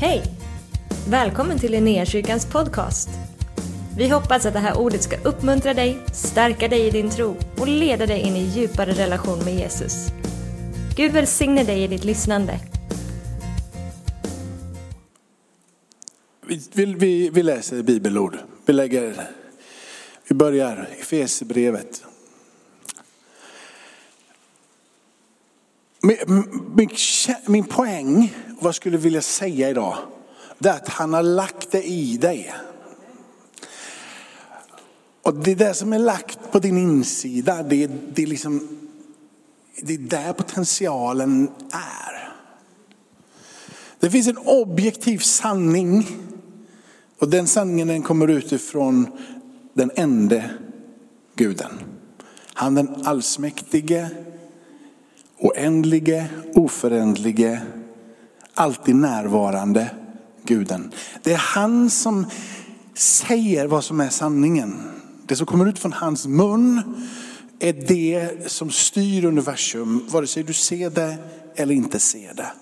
Hej! Välkommen till Linnéakyrkans podcast. Vi hoppas att det här ordet ska uppmuntra dig, stärka dig i din tro och leda dig in i djupare relation med Jesus. Gud välsigne dig i ditt lyssnande. Vi, vi, vi, vi läser bibelord. Vi, lägger, vi börjar i Efesierbrevet. Min, min, min poäng, vad jag skulle vilja säga idag, det är att han har lagt det i dig. Och det är det som är lagt på din insida, det, det, är liksom, det är där potentialen är. Det finns en objektiv sanning och den sanningen den kommer utifrån den ende guden. Han den allsmäktige, oändlige, oförändlige, alltid närvarande guden. Det är han som säger vad som är sanningen. Det som kommer ut från hans mun är det som styr universum, vare sig du ser det eller inte ser det.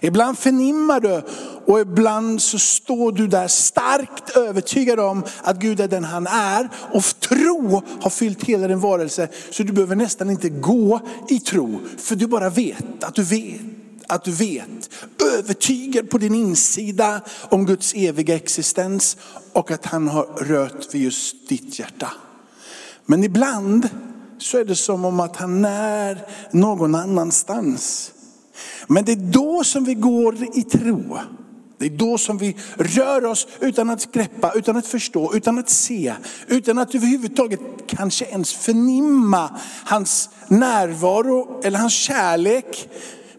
Ibland förnimmar du och ibland så står du där starkt övertygad om att Gud är den han är. Och tro har fyllt hela din varelse så du behöver nästan inte gå i tro. För du bara vet att du vet att du vet, övertygad på din insida om Guds eviga existens och att han har rört vid just ditt hjärta. Men ibland så är det som om att han är någon annanstans. Men det är då som vi går i tro. Det är då som vi rör oss utan att greppa, utan att förstå, utan att se, utan att överhuvudtaget kanske ens förnimma hans närvaro eller hans kärlek.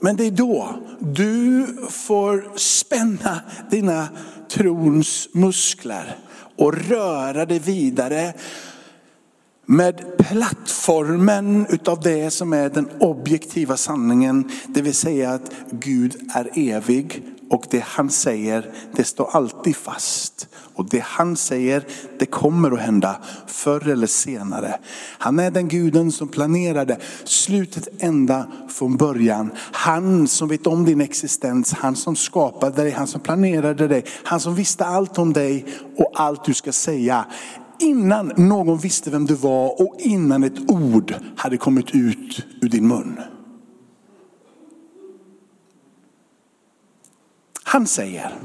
Men det är då du får spänna dina trons muskler och röra dig vidare med plattformen utav det som är den objektiva sanningen. Det vill säga att Gud är evig och det han säger det står alltid fast. Och det han säger det kommer att hända förr eller senare. Han är den guden som planerade slutet ända från början. Han som vet om din existens, han som skapade dig, han som planerade dig, han som visste allt om dig och allt du ska säga innan någon visste vem du var och innan ett ord hade kommit ut ur din mun. Han säger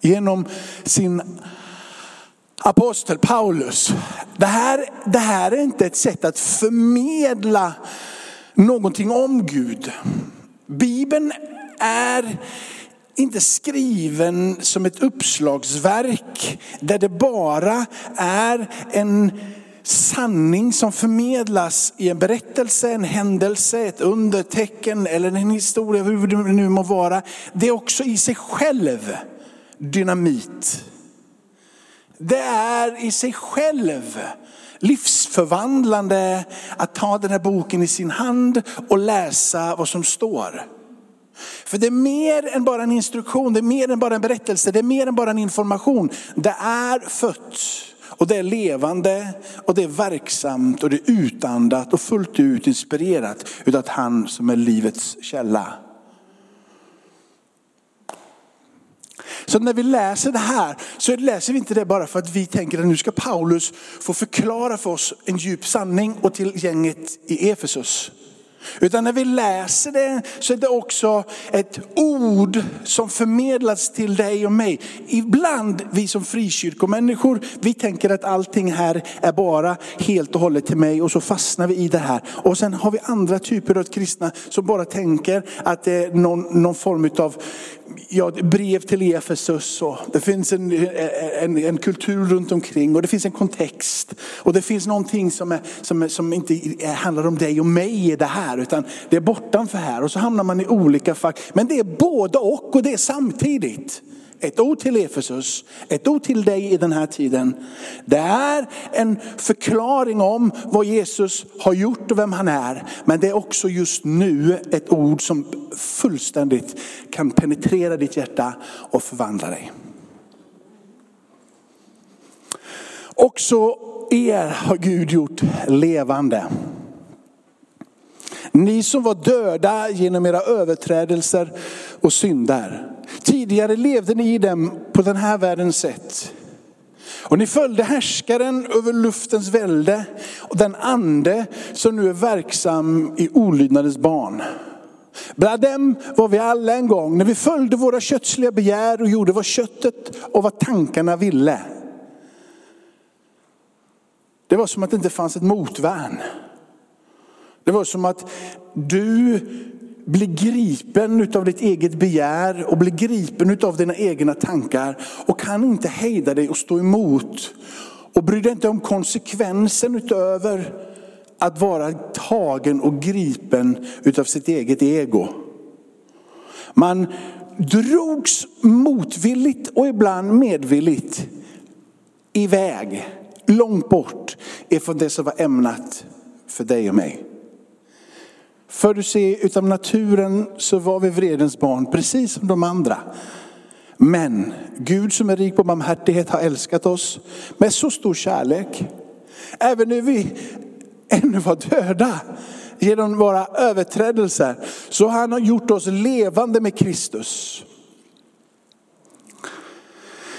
genom sin apostel Paulus, det här, det här är inte ett sätt att förmedla någonting om Gud. Bibeln är inte skriven som ett uppslagsverk där det bara är en sanning som förmedlas i en berättelse, en händelse, ett undertecken eller en historia, hur det nu må vara. Det är också i sig själv dynamit. Det är i sig själv livsförvandlande att ta den här boken i sin hand och läsa vad som står. För det är mer än bara en instruktion, det är mer än bara en berättelse, det är mer än bara en information. Det är fött och det är levande och det är verksamt och det är utandat och fullt ut inspirerat utav han som är livets källa. Så när vi läser det här så läser vi inte det bara för att vi tänker att nu ska Paulus få förklara för oss en djup sanning och till gänget i Efesus. Utan när vi läser det så är det också ett ord som förmedlas till dig och mig. Ibland vi som frikyrkomänniskor, vi tänker att allting här är bara helt och hållet till mig och så fastnar vi i det här. Och sen har vi andra typer av kristna som bara tänker att det är någon, någon form av ja, brev till Efesus och det finns en, en, en, kultur runt omkring och det finns en kontext. Och det finns någonting som, är, som, är, som inte handlar om dig och mig i det här utan det är bortanför här. Och så hamnar man i olika fack. Men det är både och och det är samtidigt. Ett ord till Efesus, ett ord till dig i den här tiden. Det är en förklaring om vad Jesus har gjort och vem han är. Men det är också just nu ett ord som fullständigt kan penetrera ditt hjärta och förvandla dig. Också er har Gud gjort levande. Ni som var döda genom era överträdelser och synder. Tidigare levde ni i dem på den här världens sätt. Och ni följde härskaren över luftens välde och den ande som nu är verksam i olydnadens barn. Bland dem var vi alla en gång när vi följde våra kötsliga begär och gjorde vad köttet och vad tankarna ville. Det var som att det inte fanns ett motvärn. Det var som att du blir gripen av ditt eget begär och blir gripen av dina egna tankar och kan inte hejda dig och stå emot. Och bryr dig inte om konsekvensen utöver att vara tagen och gripen utav sitt eget ego. Man drogs motvilligt och ibland medvilligt iväg, långt bort ifrån det som var ämnat för dig och mig. För du ser, utav naturen så var vi vredens barn, precis som de andra. Men Gud som är rik på barmhärtighet har älskat oss med så stor kärlek. Även när vi ännu var döda genom våra överträdelser. Så han har gjort oss levande med Kristus.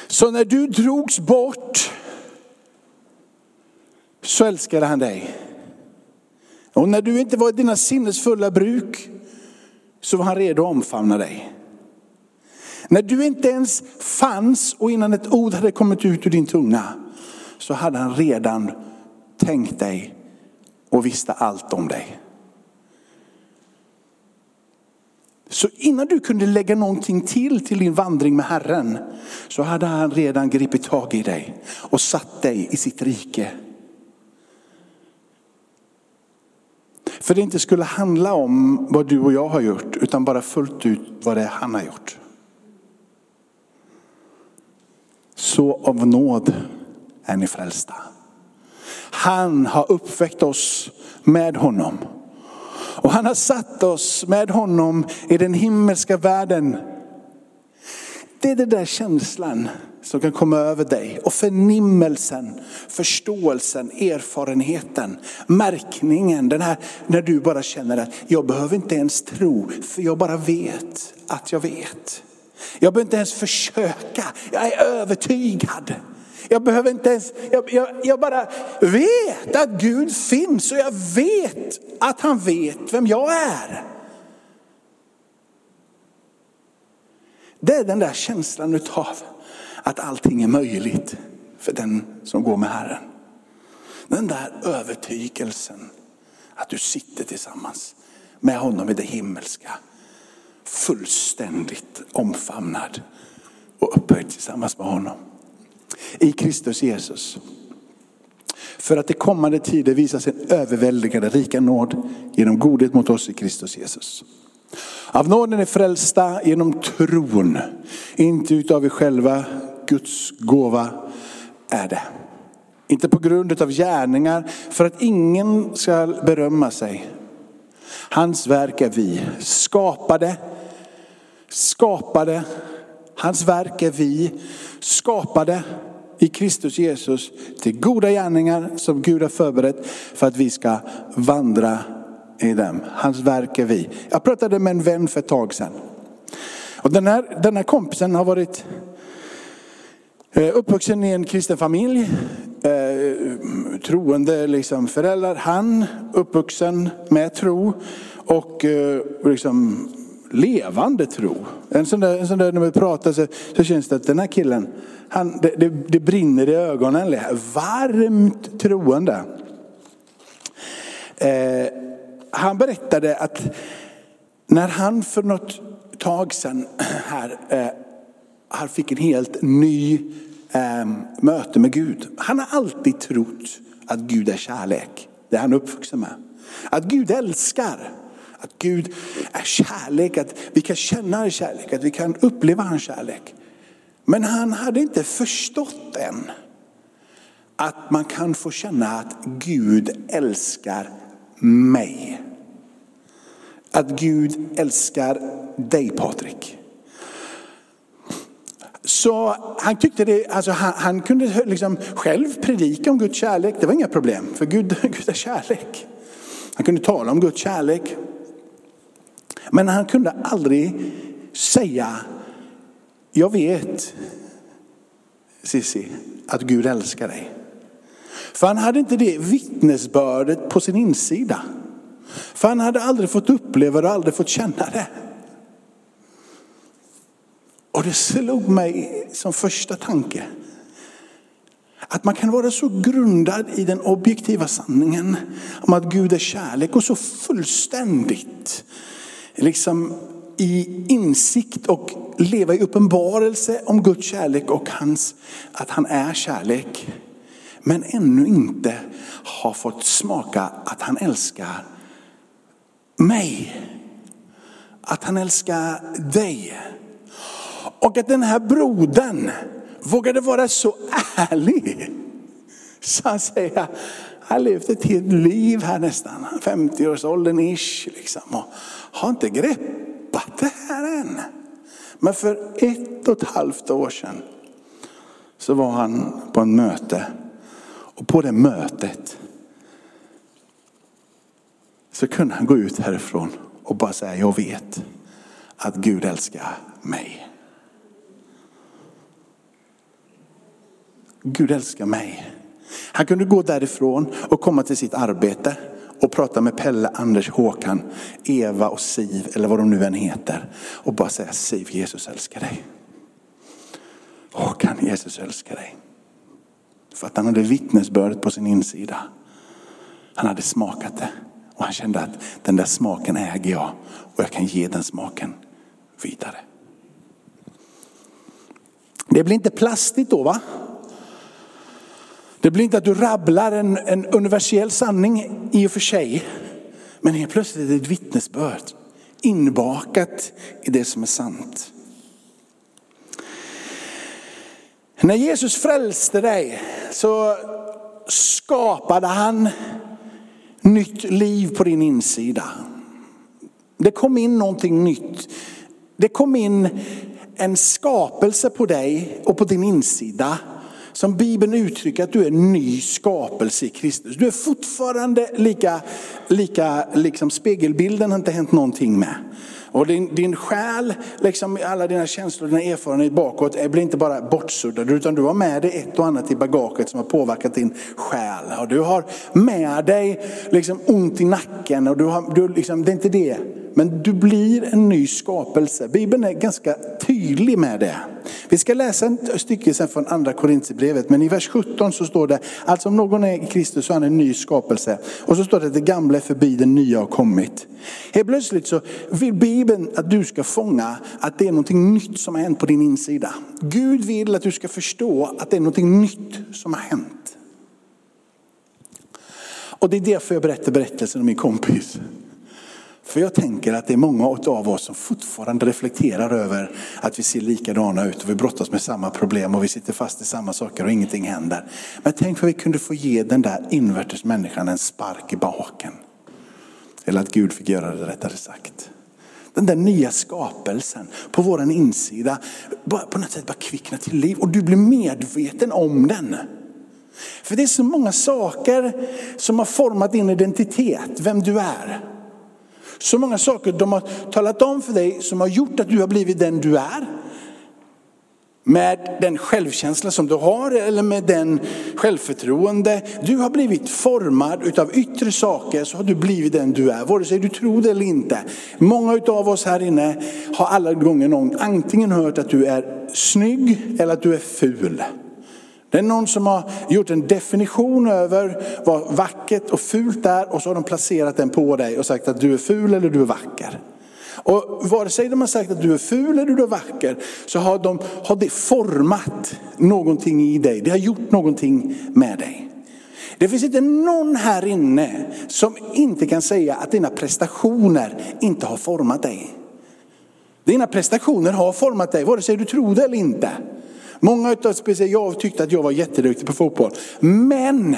Så när du drogs bort så älskade han dig. Och när du inte var i dina sinnesfulla bruk så var han redo att omfamna dig. När du inte ens fanns och innan ett ord hade kommit ut ur din tunga så hade han redan tänkt dig och visste allt om dig. Så innan du kunde lägga någonting till till din vandring med Herren så hade han redan gripit tag i dig och satt dig i sitt rike. För det inte skulle handla om vad du och jag har gjort utan bara fullt ut vad det är han har gjort. Så av nåd är ni frälsta. Han har uppväckt oss med honom. Och han har satt oss med honom i den himmelska världen. Det är den där känslan som kan komma över dig. Och förnimmelsen, förståelsen, erfarenheten, märkningen. Den här när du bara känner att jag behöver inte ens tro, för jag bara vet att jag vet. Jag behöver inte ens försöka, jag är övertygad. Jag behöver inte ens, jag, jag, jag, bara vet att Gud finns och jag vet att han vet vem jag är. Det är den där känslan utav att allting är möjligt för den som går med Herren. Den där övertygelsen att du sitter tillsammans med honom i det himmelska. Fullständigt omfamnad och upphöjd tillsammans med honom. I Kristus Jesus. För att det kommande tider visas sin överväldigande rika nåd genom godhet mot oss i Kristus Jesus. Av nåden är frälsta genom tron, inte utav er själva, Guds gåva är det. Inte på grund av gärningar för att ingen ska berömma sig. Hans verk är vi, skapade, skapade, hans verk är vi, skapade i Kristus Jesus till goda gärningar som Gud har förberett för att vi ska vandra i dem. Hans verk är vi. Jag pratade med en vän för ett tag sedan. Och den, här, den här kompisen har varit Eh, uppvuxen i en kristen familj, eh, troende liksom föräldrar. Han uppvuxen med tro och eh, liksom levande tro. En sån där, en sån där när vi pratar så, så känns det att den här killen, han, det, det, det brinner i ögonen. Varmt troende. Eh, han berättade att när han för något tag sedan här eh, han fick en helt ny eh, möte med Gud. Han har alltid trott att Gud är kärlek. Det är han uppvuxen med. Att Gud älskar. Att Gud är kärlek, att vi kan känna hans kärlek, att vi kan uppleva hans kärlek. Men han hade inte förstått än att man kan få känna att Gud älskar mig. Att Gud älskar dig Patrik. Så han tyckte det, alltså han, han, kunde liksom själv predika om Guds kärlek, det var inga problem, för Gud, Gud är kärlek. Han kunde tala om Guds kärlek. Men han kunde aldrig säga jag vet Sissi, att Gud älskar dig. För han hade inte det vittnesbördet på sin insida. För han hade aldrig fått uppleva det och aldrig fått känna det. Och det slog mig som första tanke. Att man kan vara så grundad i den objektiva sanningen om att Gud är kärlek och så fullständigt liksom i insikt och leva i uppenbarelse om Guds kärlek och hans, att han är kärlek. Men ännu inte har fått smaka att han älskar mig. Att han älskar dig. Och att den här brodern vågade vara så ärlig. Så han säger, han har levt ett helt liv här nästan, 50-årsåldern ish. Liksom, och har inte greppat det här än. Men för ett och ett halvt år sedan så var han på en möte. Och på det mötet så kunde han gå ut härifrån och bara säga, jag vet att Gud älskar mig. Gud älskar mig. Han kunde gå därifrån och komma till sitt arbete och prata med Pelle, Anders, Håkan, Eva och Siv eller vad de nu än heter. Och bara säga Siv, Jesus älskar dig. Håkan, Jesus älskar dig. För att han hade vittnesbördet på sin insida. Han hade smakat det. Och han kände att den där smaken äger jag och jag kan ge den smaken vidare. Det blir inte plastigt då va? Det blir inte att du rabblar en, en universell sanning i och för sig. Men helt plötsligt är det ett vittnesbörd inbakat i det som är sant. När Jesus frälste dig så skapade han nytt liv på din insida. Det kom in någonting nytt. Det kom in en skapelse på dig och på din insida som Bibeln uttrycker att du är en ny skapelse i Kristus. Du är fortfarande lika, lika liksom spegelbilden har inte hänt någonting med. Och din, din själ, liksom alla dina känslor, dina erfarenheter bakåt blir inte bara bortsuddade utan du har med dig ett och annat i bagaget som har påverkat din själ. Och du har med dig liksom ont i nacken och du har, du liksom, det är inte det. Men du blir en ny skapelse. Bibeln är ganska tydlig med det. Vi ska läsa ett stycke sen från andra Korintierbrevet, men i vers 17 så står det, alltså om någon är i Kristus så är han en ny skapelse. Och så står det att det gamla är förbi, det nya har kommit. Helt plötsligt så vill Bibeln att du ska fånga att det är någonting nytt som har hänt på din insida. Gud vill att du ska förstå att det är någonting nytt som har hänt. Och det är därför jag berättar berättelsen om min kompis. För jag tänker att det är många av oss som fortfarande reflekterar över att vi ser likadana ut och vi brottas med samma problem och vi sitter fast i samma saker och ingenting händer. Men tänk vad vi kunde få ge den där invärtes människan en spark i baken. Eller att Gud fick göra det rättare sagt. Den där nya skapelsen på vår insida på något sätt bara kvicknar till liv och du blir medveten om den. För det är så många saker som har format din identitet, vem du är. Så många saker de har talat om för dig som har gjort att du har blivit den du är. Med den självkänsla som du har eller med den självförtroende. Du har blivit formad utav yttre saker så har du blivit den du är. Vare sig du tror det eller inte. Många av oss här inne har alla gånger någon antingen hört att du är snygg eller att du är ful. Det är någon som har gjort en definition över vad vackert och fult är och så har de placerat den på dig och sagt att du är ful eller du är vacker. Och vare sig de har sagt att du är ful eller du är vacker så har, de, har det format någonting i dig. Det har gjort någonting med dig. Det finns inte någon här inne som inte kan säga att dina prestationer inte har format dig. Dina prestationer har format dig, vare sig du tror det eller inte. Många utav speciellt jag tyckte att jag var jätteduktig på fotboll. Men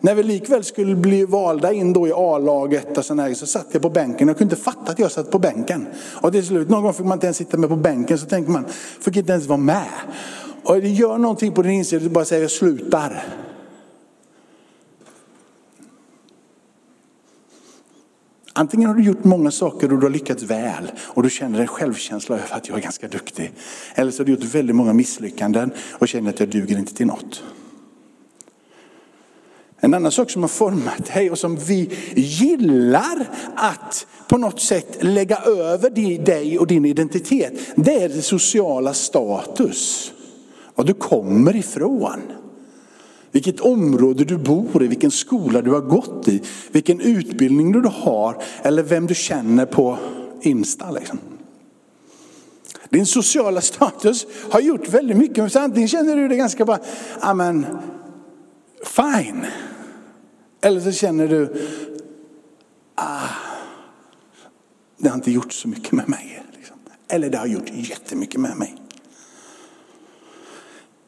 när vi likväl skulle bli valda in då i A-laget och sådär, så satt jag på bänken. Jag kunde inte fatta att jag satt på bänken. Och till slut, någon gång fick man inte ens sitta med på bänken så tänkte man, fick inte ens vara med. Och det gör någonting på din insida, du bara säger jag slutar. Antingen har du gjort många saker och du har lyckats väl och du känner en självkänsla över att jag är ganska duktig. Eller så har du gjort väldigt många misslyckanden och känner att jag duger inte till något. En annan sak som har format dig och som vi gillar att på något sätt lägga över dig och din identitet, det är det sociala status. Var du kommer ifrån. Vilket område du bor i, vilken skola du har gått i, vilken utbildning du har eller vem du känner på Insta. Liksom. Din sociala status har gjort väldigt mycket. Så antingen känner du dig ganska bara, ah, amen, fine. Eller så känner du, ah, det har inte gjort så mycket med mig. Liksom. Eller det har gjort jättemycket med mig.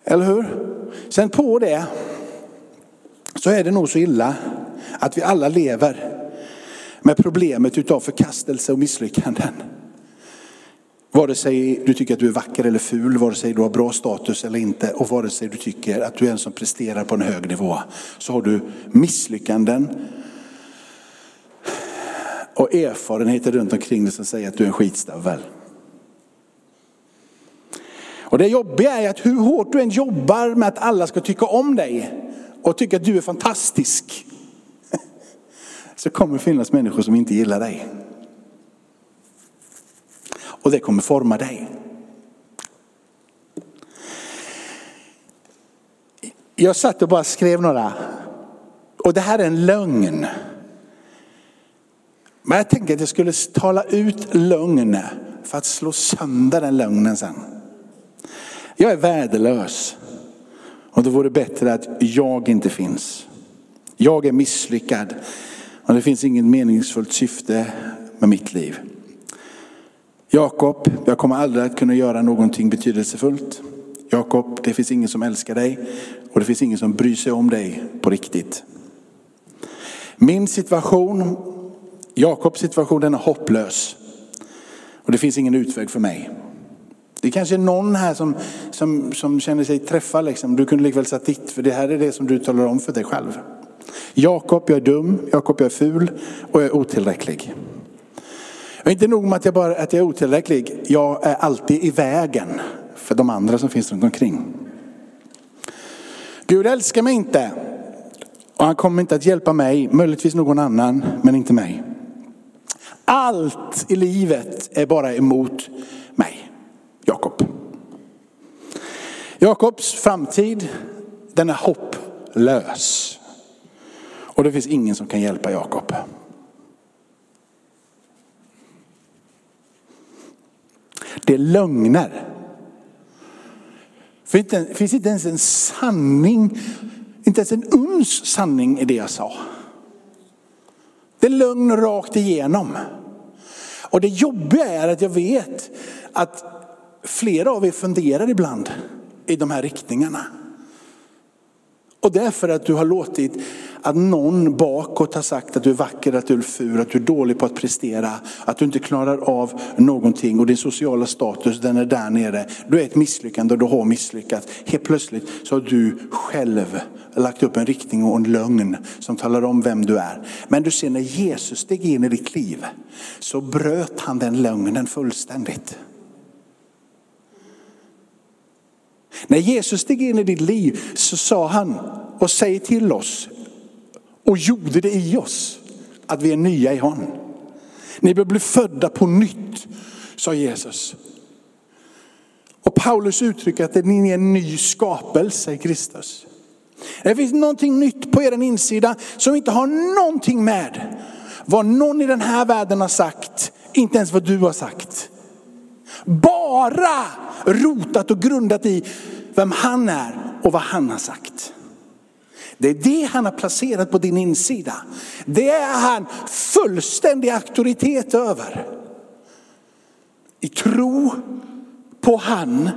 Eller hur? Sen på det så är det nog så illa att vi alla lever med problemet utav förkastelse och misslyckanden. Vare sig du tycker att du är vacker eller ful, vare sig du har bra status eller inte och vare sig du tycker att du är en som presterar på en hög nivå. Så har du misslyckanden och erfarenheter runt omkring dig som säger att du är en skitstövel. Och det jobbiga är att hur hårt du än jobbar med att alla ska tycka om dig och tycker att du är fantastisk. Så kommer det finnas människor som inte gillar dig. Och det kommer forma dig. Jag satt och bara skrev några. Och det här är en lögn. Men jag tänkte att jag skulle tala ut lögn för att slå sönder den lögnen sen. Jag är värdelös. Och då vore det bättre att jag inte finns. Jag är misslyckad. Och det finns inget meningsfullt syfte med mitt liv. Jakob, jag kommer aldrig att kunna göra någonting betydelsefullt. Jakob, det finns ingen som älskar dig och det finns ingen som bryr sig om dig på riktigt. Min situation, Jakobs situation, den är hopplös. Och det finns ingen utväg för mig. Det kanske är någon här som, som, som känner sig träffad. Liksom. Du kunde likväl sagt ditt, för det här är det som du talar om för dig själv. Jakob, jag är dum. Jakob, jag är ful och jag är otillräcklig. Och inte nog med att jag, bara, att jag är otillräcklig, jag är alltid i vägen för de andra som finns runt omkring. Gud älskar mig inte och han kommer inte att hjälpa mig, möjligtvis någon annan, men inte mig. Allt i livet är bara emot. Jakob. Jakobs framtid, den är hopplös. Och det finns ingen som kan hjälpa Jakob. Det är lögner. Det finns inte ens en sanning, inte ens en uns sanning i det jag sa. Det är lögn rakt igenom. Och det jobbiga är att jag vet att flera av er funderar ibland i de här riktningarna. Och det är för att du har låtit att någon bakåt har sagt att du är vacker, att du är ful, att du är dålig på att prestera, att du inte klarar av någonting och din sociala status den är där nere. Du är ett misslyckande och du har misslyckats. Helt plötsligt så har du själv lagt upp en riktning och en lögn som talar om vem du är. Men du ser när Jesus steg in i ditt liv så bröt han den lögnen fullständigt. När Jesus steg in i ditt liv så sa han och säger till oss och gjorde det i oss att vi är nya i honom. Ni bör bli födda på nytt, sa Jesus. Och Paulus uttrycker att ni är en ny skapelse i Kristus. Det finns någonting nytt på er insida som inte har någonting med vad någon i den här världen har sagt, inte ens vad du har sagt. Bara rotat och grundat i vem han är och vad han har sagt. Det är det han har placerat på din insida. Det är han fullständig auktoritet över. I tro på han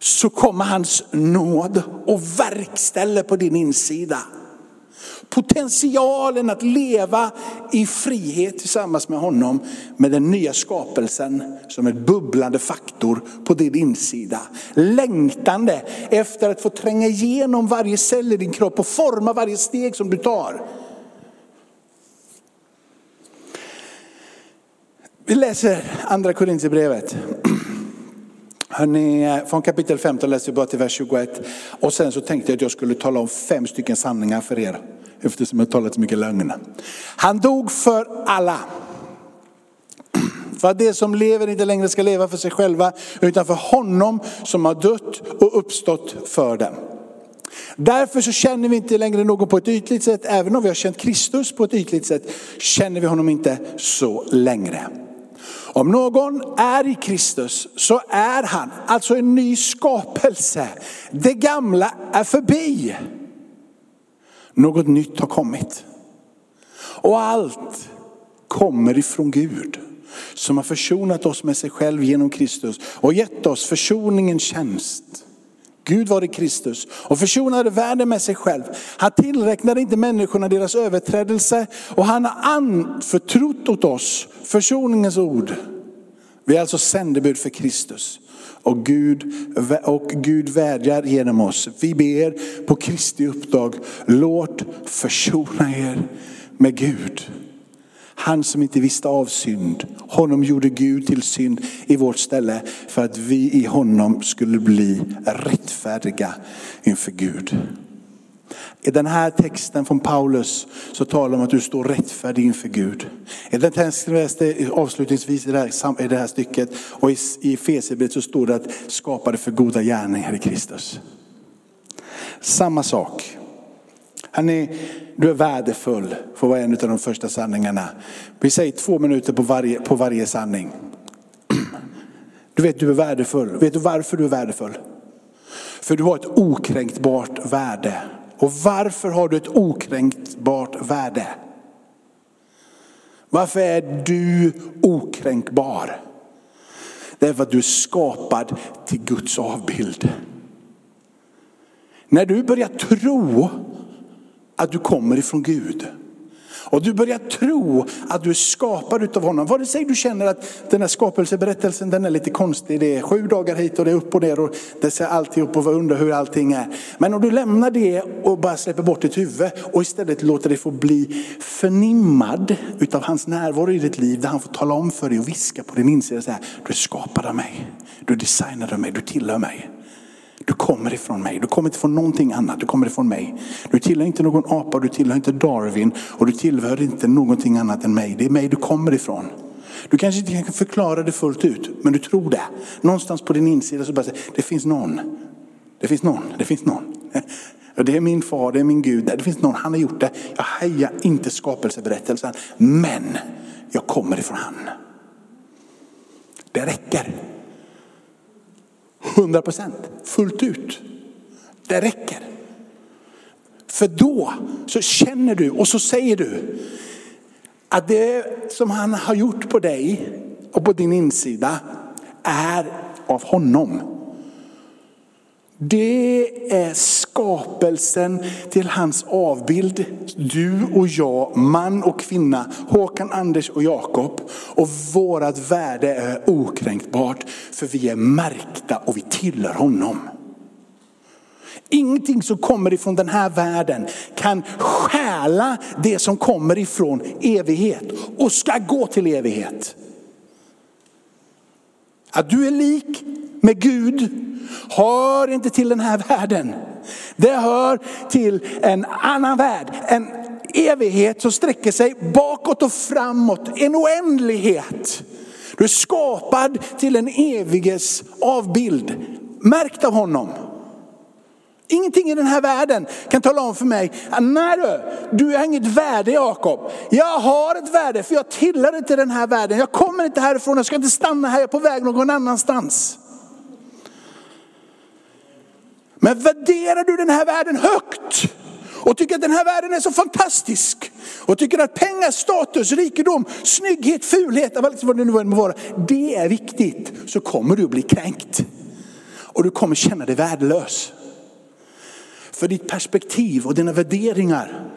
så kommer hans nåd och verkställer på din insida potentialen att leva i frihet tillsammans med honom med den nya skapelsen som en bubblande faktor på din insida. Längtande efter att få tränga igenom varje cell i din kropp och forma varje steg som du tar. Vi läser andra Korintierbrevet. Hörrni, från kapitel 15 läser vi bara till vers 21. Och sen så tänkte jag att jag skulle tala om fem stycken sanningar för er. Eftersom jag talat så mycket lögn. Han dog för alla. För att det som lever inte längre ska leva för sig själva, utan för honom som har dött och uppstått för dem. Därför så känner vi inte längre någon på ett ytligt sätt, även om vi har känt Kristus på ett ytligt sätt, känner vi honom inte så längre. Om någon är i Kristus så är han alltså en ny skapelse. Det gamla är förbi. Något nytt har kommit. Och allt kommer ifrån Gud som har försonat oss med sig själv genom Kristus och gett oss försoningens tjänst. Gud var i Kristus och försonade världen med sig själv. Han tillräknade inte människorna deras överträdelse och han har anförtrott åt oss försoningens ord. Vi är alltså sändebud för Kristus. Och Gud, och Gud vädjar genom oss. Vi ber på Kristi uppdrag, låt försona er med Gud. Han som inte visste av synd, honom gjorde Gud till synd i vårt ställe för att vi i honom skulle bli rättfärdiga inför Gud. I den här texten från Paulus så talar om att du står rättfärdig inför Gud. I den texten läste avslutningsvis i det här, i det här stycket och i, i Fesierbrevet så står det att skapade för goda gärningar i Kristus. Samma sak. Hörrni, du är värdefull, får vara en av de första sanningarna. Vi säger två minuter på varje, på varje sanning. Du vet du är värdefull. Vet du varför du är värdefull? För du har ett okränkbart värde. Och varför har du ett okränkbart värde? Varför är du okränkbar? Det är för att du är skapad till Guds avbild. När du börjar tro att du kommer ifrån Gud. Och du börjar tro att du är skapad av honom. Vare sig du känner att den här skapelseberättelsen den är lite konstig. Det är sju dagar hit och det är upp och ner och det ser alltid upp och undrar hur allting är. Men om du lämnar det och bara släpper bort ditt huvud och istället låter dig få bli förnimmad utav hans närvaro i ditt liv. Där han får tala om för dig och viska på din insida. Så här, du är skapad av mig, du är designad av mig, du tillhör mig. Du kommer ifrån mig, du kommer inte från någonting annat, du kommer ifrån mig. Du tillhör inte någon apa, du tillhör inte Darwin och du tillhör inte någonting annat än mig. Det är mig du kommer ifrån. Du kanske inte kan förklara det fullt ut, men du tror det. Någonstans på din insida så bara säger det finns någon. Det finns någon, det finns någon. Det är min far, det är min Gud, det finns någon, han har gjort det. Jag hejar inte skapelseberättelsen, men jag kommer ifrån han. Det räcker. 100 procent, fullt ut. Det räcker. För då så känner du och så säger du att det som han har gjort på dig och på din insida är av honom. Det är skapelsen till hans avbild. Du och jag, man och kvinna, Håkan, Anders och Jakob. Och vårat värde är okränkbart för vi är märkta och vi tillhör honom. Ingenting som kommer ifrån den här världen kan stjäla det som kommer ifrån evighet och ska gå till evighet. Att du är lik med Gud hör inte till den här världen. Det hör till en annan värld, en evighet som sträcker sig bakåt och framåt, en oändlighet. Du är skapad till en eviges avbild, märkt av honom. Ingenting i den här världen kan tala om för mig, nej du, du har inget värde Jakob. Jag har ett värde för jag tillhör inte den här världen. Jag kommer inte härifrån, jag ska inte stanna här, jag är på väg någon annanstans. Men värderar du den här världen högt och tycker att den här världen är så fantastisk och tycker att pengar, status, rikedom, snygghet, fulhet, vad liksom det nu än må vara, det är viktigt så kommer du att bli kränkt. Och du kommer känna dig värdelös. För ditt perspektiv och dina värderingar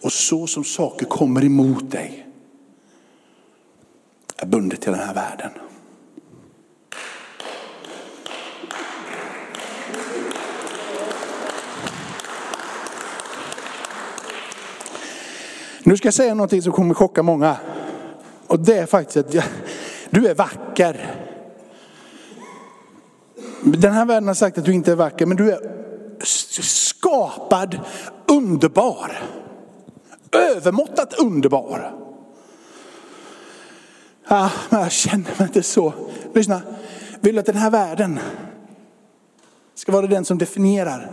och så som saker kommer emot dig är bundet till den här världen. Nu ska jag säga någonting som kommer chocka många. Och det är faktiskt att jag, du är vacker. Den här världen har sagt att du inte är vacker, men du är skapad underbar. Övermåttat underbar. Ja, men jag känner mig inte så. Lyssna, vill du att den här världen ska vara den som definierar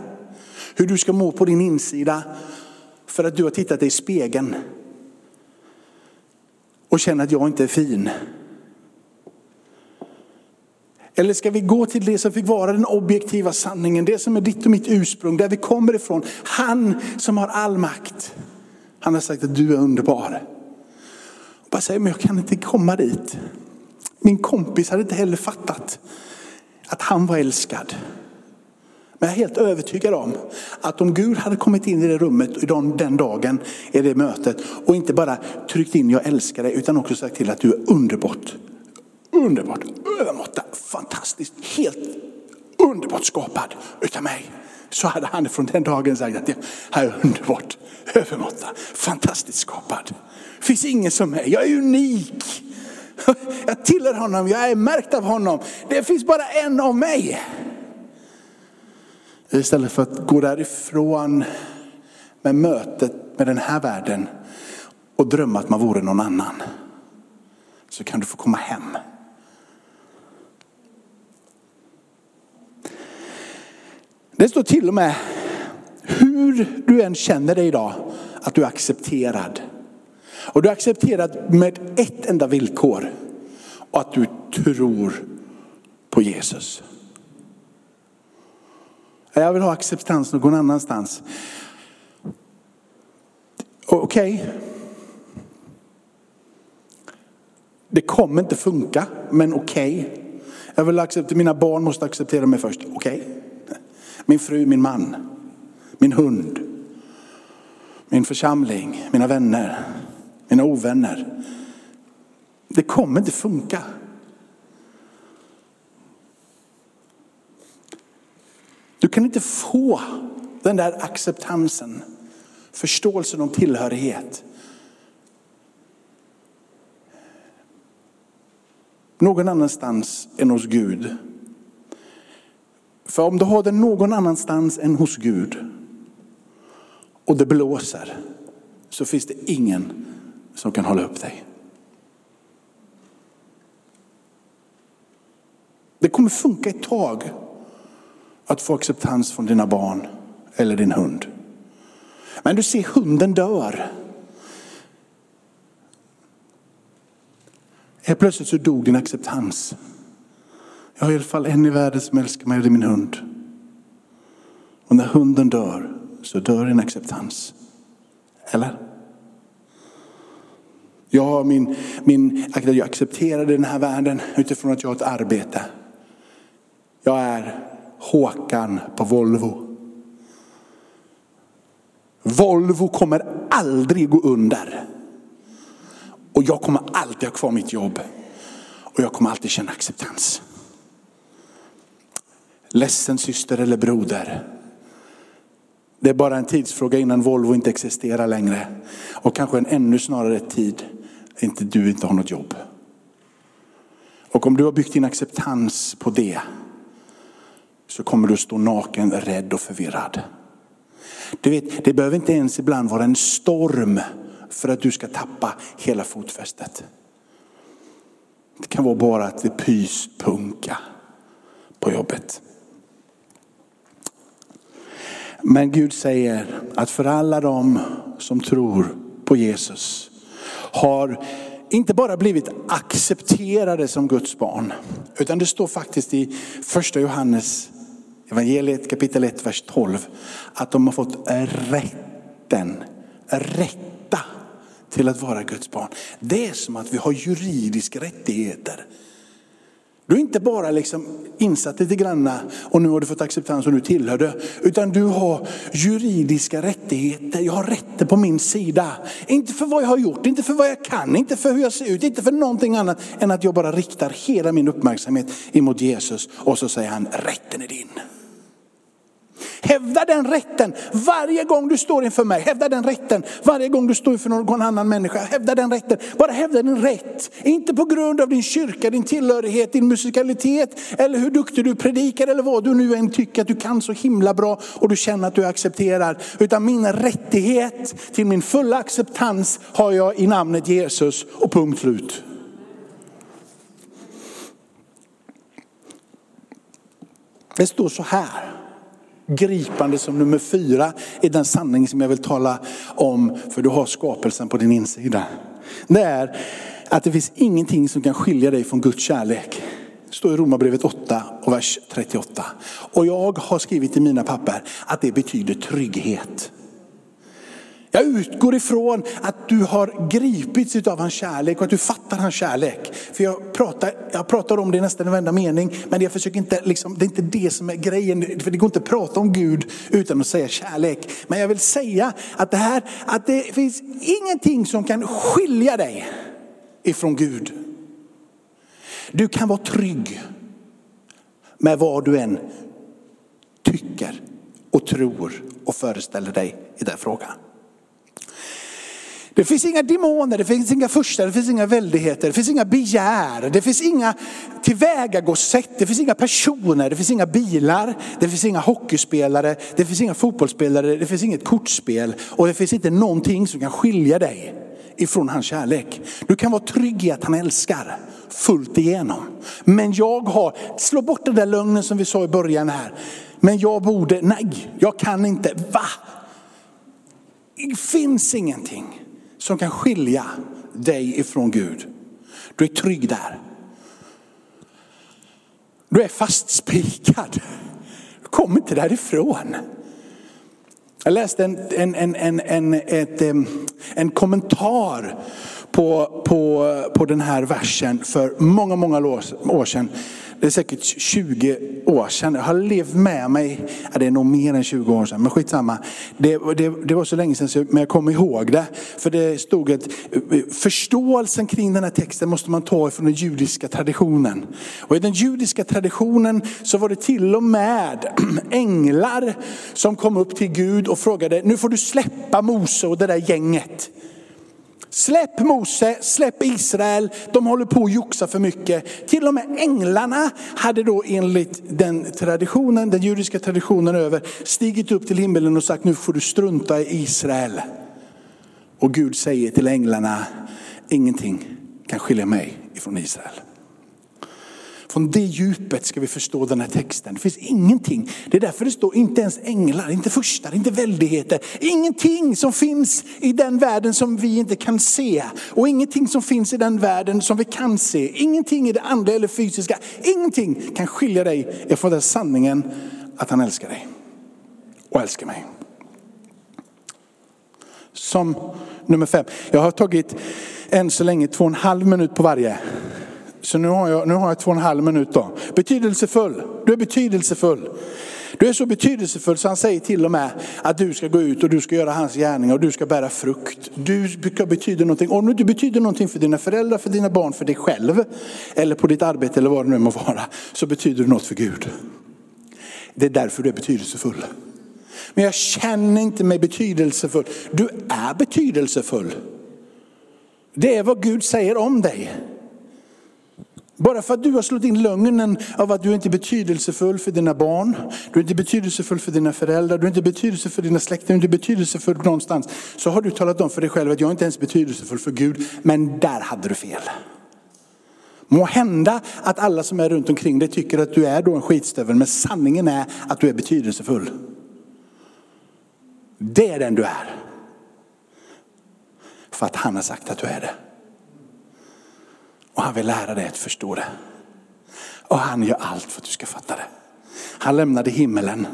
hur du ska må på din insida för att du har tittat dig i spegeln och känner att jag inte är fin. Eller ska vi gå till det som fick vara den objektiva sanningen, det som är ditt och mitt ursprung, där vi kommer ifrån. Han som har all makt. Han har sagt att du är underbar. Och bara säger, men jag kan inte komma dit. Min kompis hade inte heller fattat att han var älskad. Men jag är helt övertygad om att om Gud hade kommit in i det rummet den dagen, i det mötet och inte bara tryckt in jag älskar dig utan också sagt till att du är underbart, underbart, övermåtta, fantastiskt, helt underbart skapad utav mig. Så hade han från den dagen sagt att jag är underbart, övermåtta, fantastiskt skapad. Det finns ingen som mig, jag är unik. Jag tillhör honom, jag är märkt av honom. Det finns bara en av mig. Istället för att gå därifrån med mötet med den här världen och drömma att man vore någon annan. Så kan du få komma hem. Det står till och med hur du än känner dig idag att du är accepterad. Och du är accepterad med ett enda villkor. Och att du tror på Jesus. Jag vill ha acceptans någon annanstans. Okej. Okay. Det kommer inte funka, men okej. Okay. Jag vill acceptera, mina barn måste acceptera mig först. Okej. Okay. Min fru, min man, min hund, min församling, mina vänner, mina ovänner. Det kommer inte funka. Du kan inte få den där acceptansen, förståelsen om tillhörighet. Någon annanstans än hos Gud. För om du har den någon annanstans än hos Gud och det blåser så finns det ingen som kan hålla upp dig. Det kommer funka ett tag att få acceptans från dina barn eller din hund. Men du ser hunden dör. Helt plötsligt så dog din acceptans. Jag har i alla fall en i världen som älskar mig och det är min hund. Och när hunden dör så dör din acceptans. Eller? Jag, har min, min, jag accepterar den här världen utifrån att jag har ett arbete. Jag är Håkan på Volvo. Volvo kommer aldrig gå under. Och jag kommer alltid ha kvar mitt jobb. Och jag kommer alltid känna acceptans. Ledsen syster eller broder. Det är bara en tidsfråga innan Volvo inte existerar längre. Och kanske en ännu snarare tid inte du inte har något jobb. Och om du har byggt din acceptans på det så kommer du stå naken, rädd och förvirrad. Du vet, det behöver inte ens ibland vara en storm för att du ska tappa hela fotfästet. Det kan vara bara att det pyspunka på jobbet. Men Gud säger att för alla de som tror på Jesus har inte bara blivit accepterade som Guds barn, utan det står faktiskt i första Johannes evangeliet kapitel 1, vers 12, att de har fått rätten, rätta till att vara Guds barn. Det är som att vi har juridiska rättigheter. Du är inte bara liksom insatt lite granna och nu har du fått acceptans och nu tillhör du. Utan du har juridiska rättigheter. Jag har rätter på min sida. Inte för vad jag har gjort, inte för vad jag kan, inte för hur jag ser ut, inte för någonting annat än att jag bara riktar hela min uppmärksamhet emot Jesus. Och så säger han, rätten är din. Hävda den rätten varje gång du står inför mig. Hävda den rätten varje gång du står inför någon annan människa. Hävda den rätten. Bara hävda din rätt. Inte på grund av din kyrka, din tillhörighet, din musikalitet eller hur duktig du predikar eller vad du nu än tycker att du kan så himla bra och du känner att du accepterar. Utan min rättighet till min fulla acceptans har jag i namnet Jesus och punkt slut. Det står så här, gripande som nummer fyra i den sanning som jag vill tala om, för du har skapelsen på din insida. Det är att det finns ingenting som kan skilja dig från Guds kärlek. Det står i Romarbrevet 8 och vers 38. Och jag har skrivit i mina papper att det betyder trygghet. Jag utgår ifrån att du har gripits av hans kärlek och att du fattar hans kärlek. För jag pratar, jag pratar om det i nästan varenda mening, men jag försöker inte, liksom, det är inte det som är grejen. För det går inte att prata om Gud utan att säga kärlek. Men jag vill säga att det här, att det finns ingenting som kan skilja dig ifrån Gud. Du kan vara trygg med vad du än tycker och tror och föreställer dig i den frågan. Det finns inga demoner, det finns inga furstar, det finns inga väldigheter, det finns inga begär, det finns inga tillvägagångssätt, det finns inga personer, det finns inga bilar, det finns inga hockeyspelare, det finns inga fotbollsspelare, det finns inget kortspel och det finns inte någonting som kan skilja dig ifrån hans kärlek. Du kan vara trygg i att han älskar fullt igenom. Men jag har, slå bort den där lögnen som vi sa i början här. Men jag borde, nej, jag kan inte, va? Det finns ingenting som kan skilja dig ifrån Gud. Du är trygg där. Du är fastspikad. Du kommer inte därifrån. Jag läste en, en, en, en, en, ett, en kommentar på, på, på den här versen för många, många år sedan det är säkert 20 år sedan. Jag har levt med mig, ja, det är nog mer än 20 år sedan, men skitsamma. Det, det, det var så länge sedan men jag kommer ihåg det. För det stod att förståelsen kring den här texten måste man ta ifrån den judiska traditionen. Och i den judiska traditionen så var det till och med änglar som kom upp till Gud och frågade, nu får du släppa Mose och det där gänget. Släpp Mose, släpp Israel, de håller på att joxa för mycket. Till och med änglarna hade då enligt den traditionen, den judiska traditionen över, stigit upp till himmelen och sagt nu får du strunta i Israel. Och Gud säger till änglarna, ingenting kan skilja mig ifrån Israel. Från det djupet ska vi förstå den här texten. Det finns ingenting. Det är därför det står inte ens änglar, inte furstar, inte väldigheter. Ingenting som finns i den världen som vi inte kan se. Och ingenting som finns i den världen som vi kan se. Ingenting i det andliga eller fysiska. Ingenting kan skilja dig ifrån den sanningen att han älskar dig. Och älskar mig. Som nummer fem. Jag har tagit än så länge två och en halv minut på varje. Så nu har, jag, nu har jag två och en halv minut då. Betydelsefull. Du är betydelsefull. Du är så betydelsefull så han säger till och med att du ska gå ut och du ska göra hans gärningar och du ska bära frukt. Du betyder någonting. Om du betyder någonting för dina föräldrar, för dina barn, för dig själv eller på ditt arbete eller vad det nu må vara så betyder du något för Gud. Det är därför du är betydelsefull. Men jag känner inte mig betydelsefull. Du är betydelsefull. Det är vad Gud säger om dig. Bara för att du har slått in lögnen av att du inte är betydelsefull för dina barn, du är inte betydelsefull för dina föräldrar, du är inte betydelsefull för dina släktingar, du är inte betydelsefull någonstans. Så har du talat om för dig själv att jag inte ens är betydelsefull för Gud. Men där hade du fel. Må hända att alla som är runt omkring dig tycker att du är då en skitstövel, men sanningen är att du är betydelsefull. Det är den du är. För att han har sagt att du är det. Och han vill lära dig att förstå det. Och han gör allt för att du ska fatta det. Han lämnade himmelen.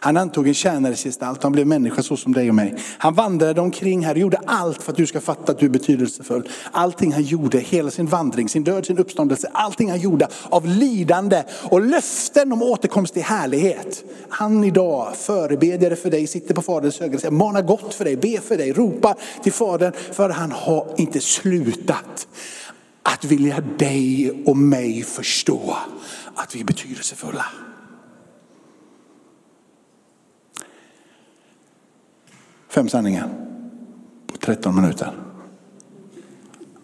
Han antog en tjänares gestalt, han blev människa så som dig och mig. Han vandrade omkring här och gjorde allt för att du ska fatta att du är betydelsefull. Allting han gjorde, hela sin vandring, sin död, sin uppståndelse, allting han gjorde av lidande och löften om återkomst i härlighet. Han idag, förebedjare för dig, sitter på Faderns högra sida, manar gott för dig, ber för dig, ropar till Fadern för han har inte slutat att vilja dig och mig förstå att vi är betydelsefulla. Fem sanningar på 13 minuter.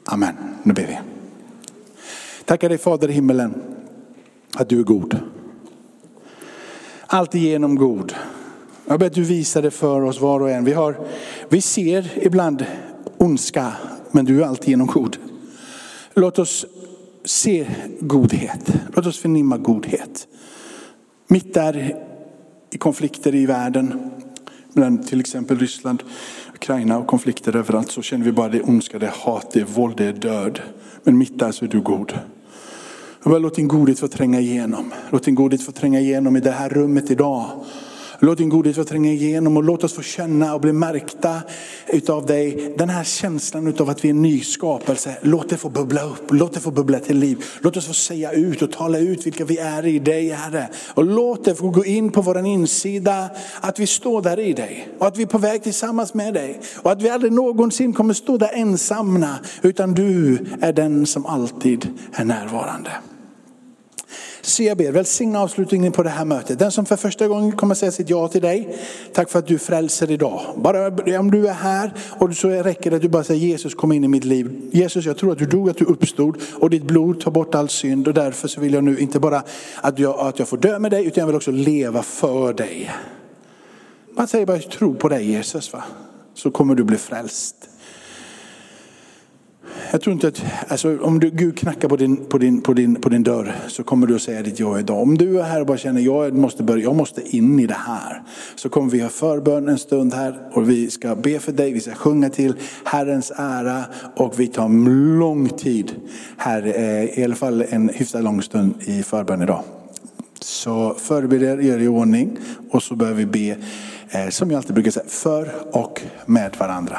Amen. Nu ber vi. Tackar dig Fader i himmelen att du är god. Alltigenom god. Jag ber att du visar det för oss var och en. Vi, har, vi ser ibland ondska, men du är alltigenom god. Låt oss se godhet. Låt oss förnimma godhet. Mitt där i konflikter i världen, mellan till exempel Ryssland, Ukraina och konflikter överallt så känner vi bara det ondska, det hat, det våld, det död. Men mitt där så är du god. Låt din godhet få tränga igenom. Låt din godhet få tränga igenom i det här rummet idag. Låt din godhet få tränga igenom och låt oss få känna och bli märkta utav dig. Den här känslan utav att vi är en ny skapelse. Låt det få bubbla upp, låt det få bubbla till liv. Låt oss få säga ut och tala ut vilka vi är i dig Herre. Och låt det få gå in på vår insida att vi står där i dig. Och att vi är på väg tillsammans med dig. Och att vi aldrig någonsin kommer stå där ensamma. Utan du är den som alltid är närvarande. Så jag ber, välsigna avslutningen på det här mötet. Den som för första gången kommer säga sitt ja till dig, tack för att du frälser idag. Bara om du är här och så räcker det att du bara säger Jesus kom in i mitt liv. Jesus jag tror att du dog, att du uppstod och ditt blod tar bort all synd och därför så vill jag nu inte bara att jag, att jag får dö med dig utan jag vill också leva för dig. Man säger bara tro på dig Jesus va? så kommer du bli frälst. Jag tror inte att, alltså, om du, Gud knackar på din, på, din, på, din, på din dörr så kommer du att säga ditt ja idag. Om du är här och bara känner jag måste, börja, jag måste in i det här. Så kommer vi ha förbön en stund här och vi ska be för dig, vi ska sjunga till Herrens ära och vi tar lång tid här, eh, i alla fall en hyfsat lång stund i förbön idag. Så förbered er, gör i ordning och så börjar vi be, eh, som jag alltid brukar säga, för och med varandra.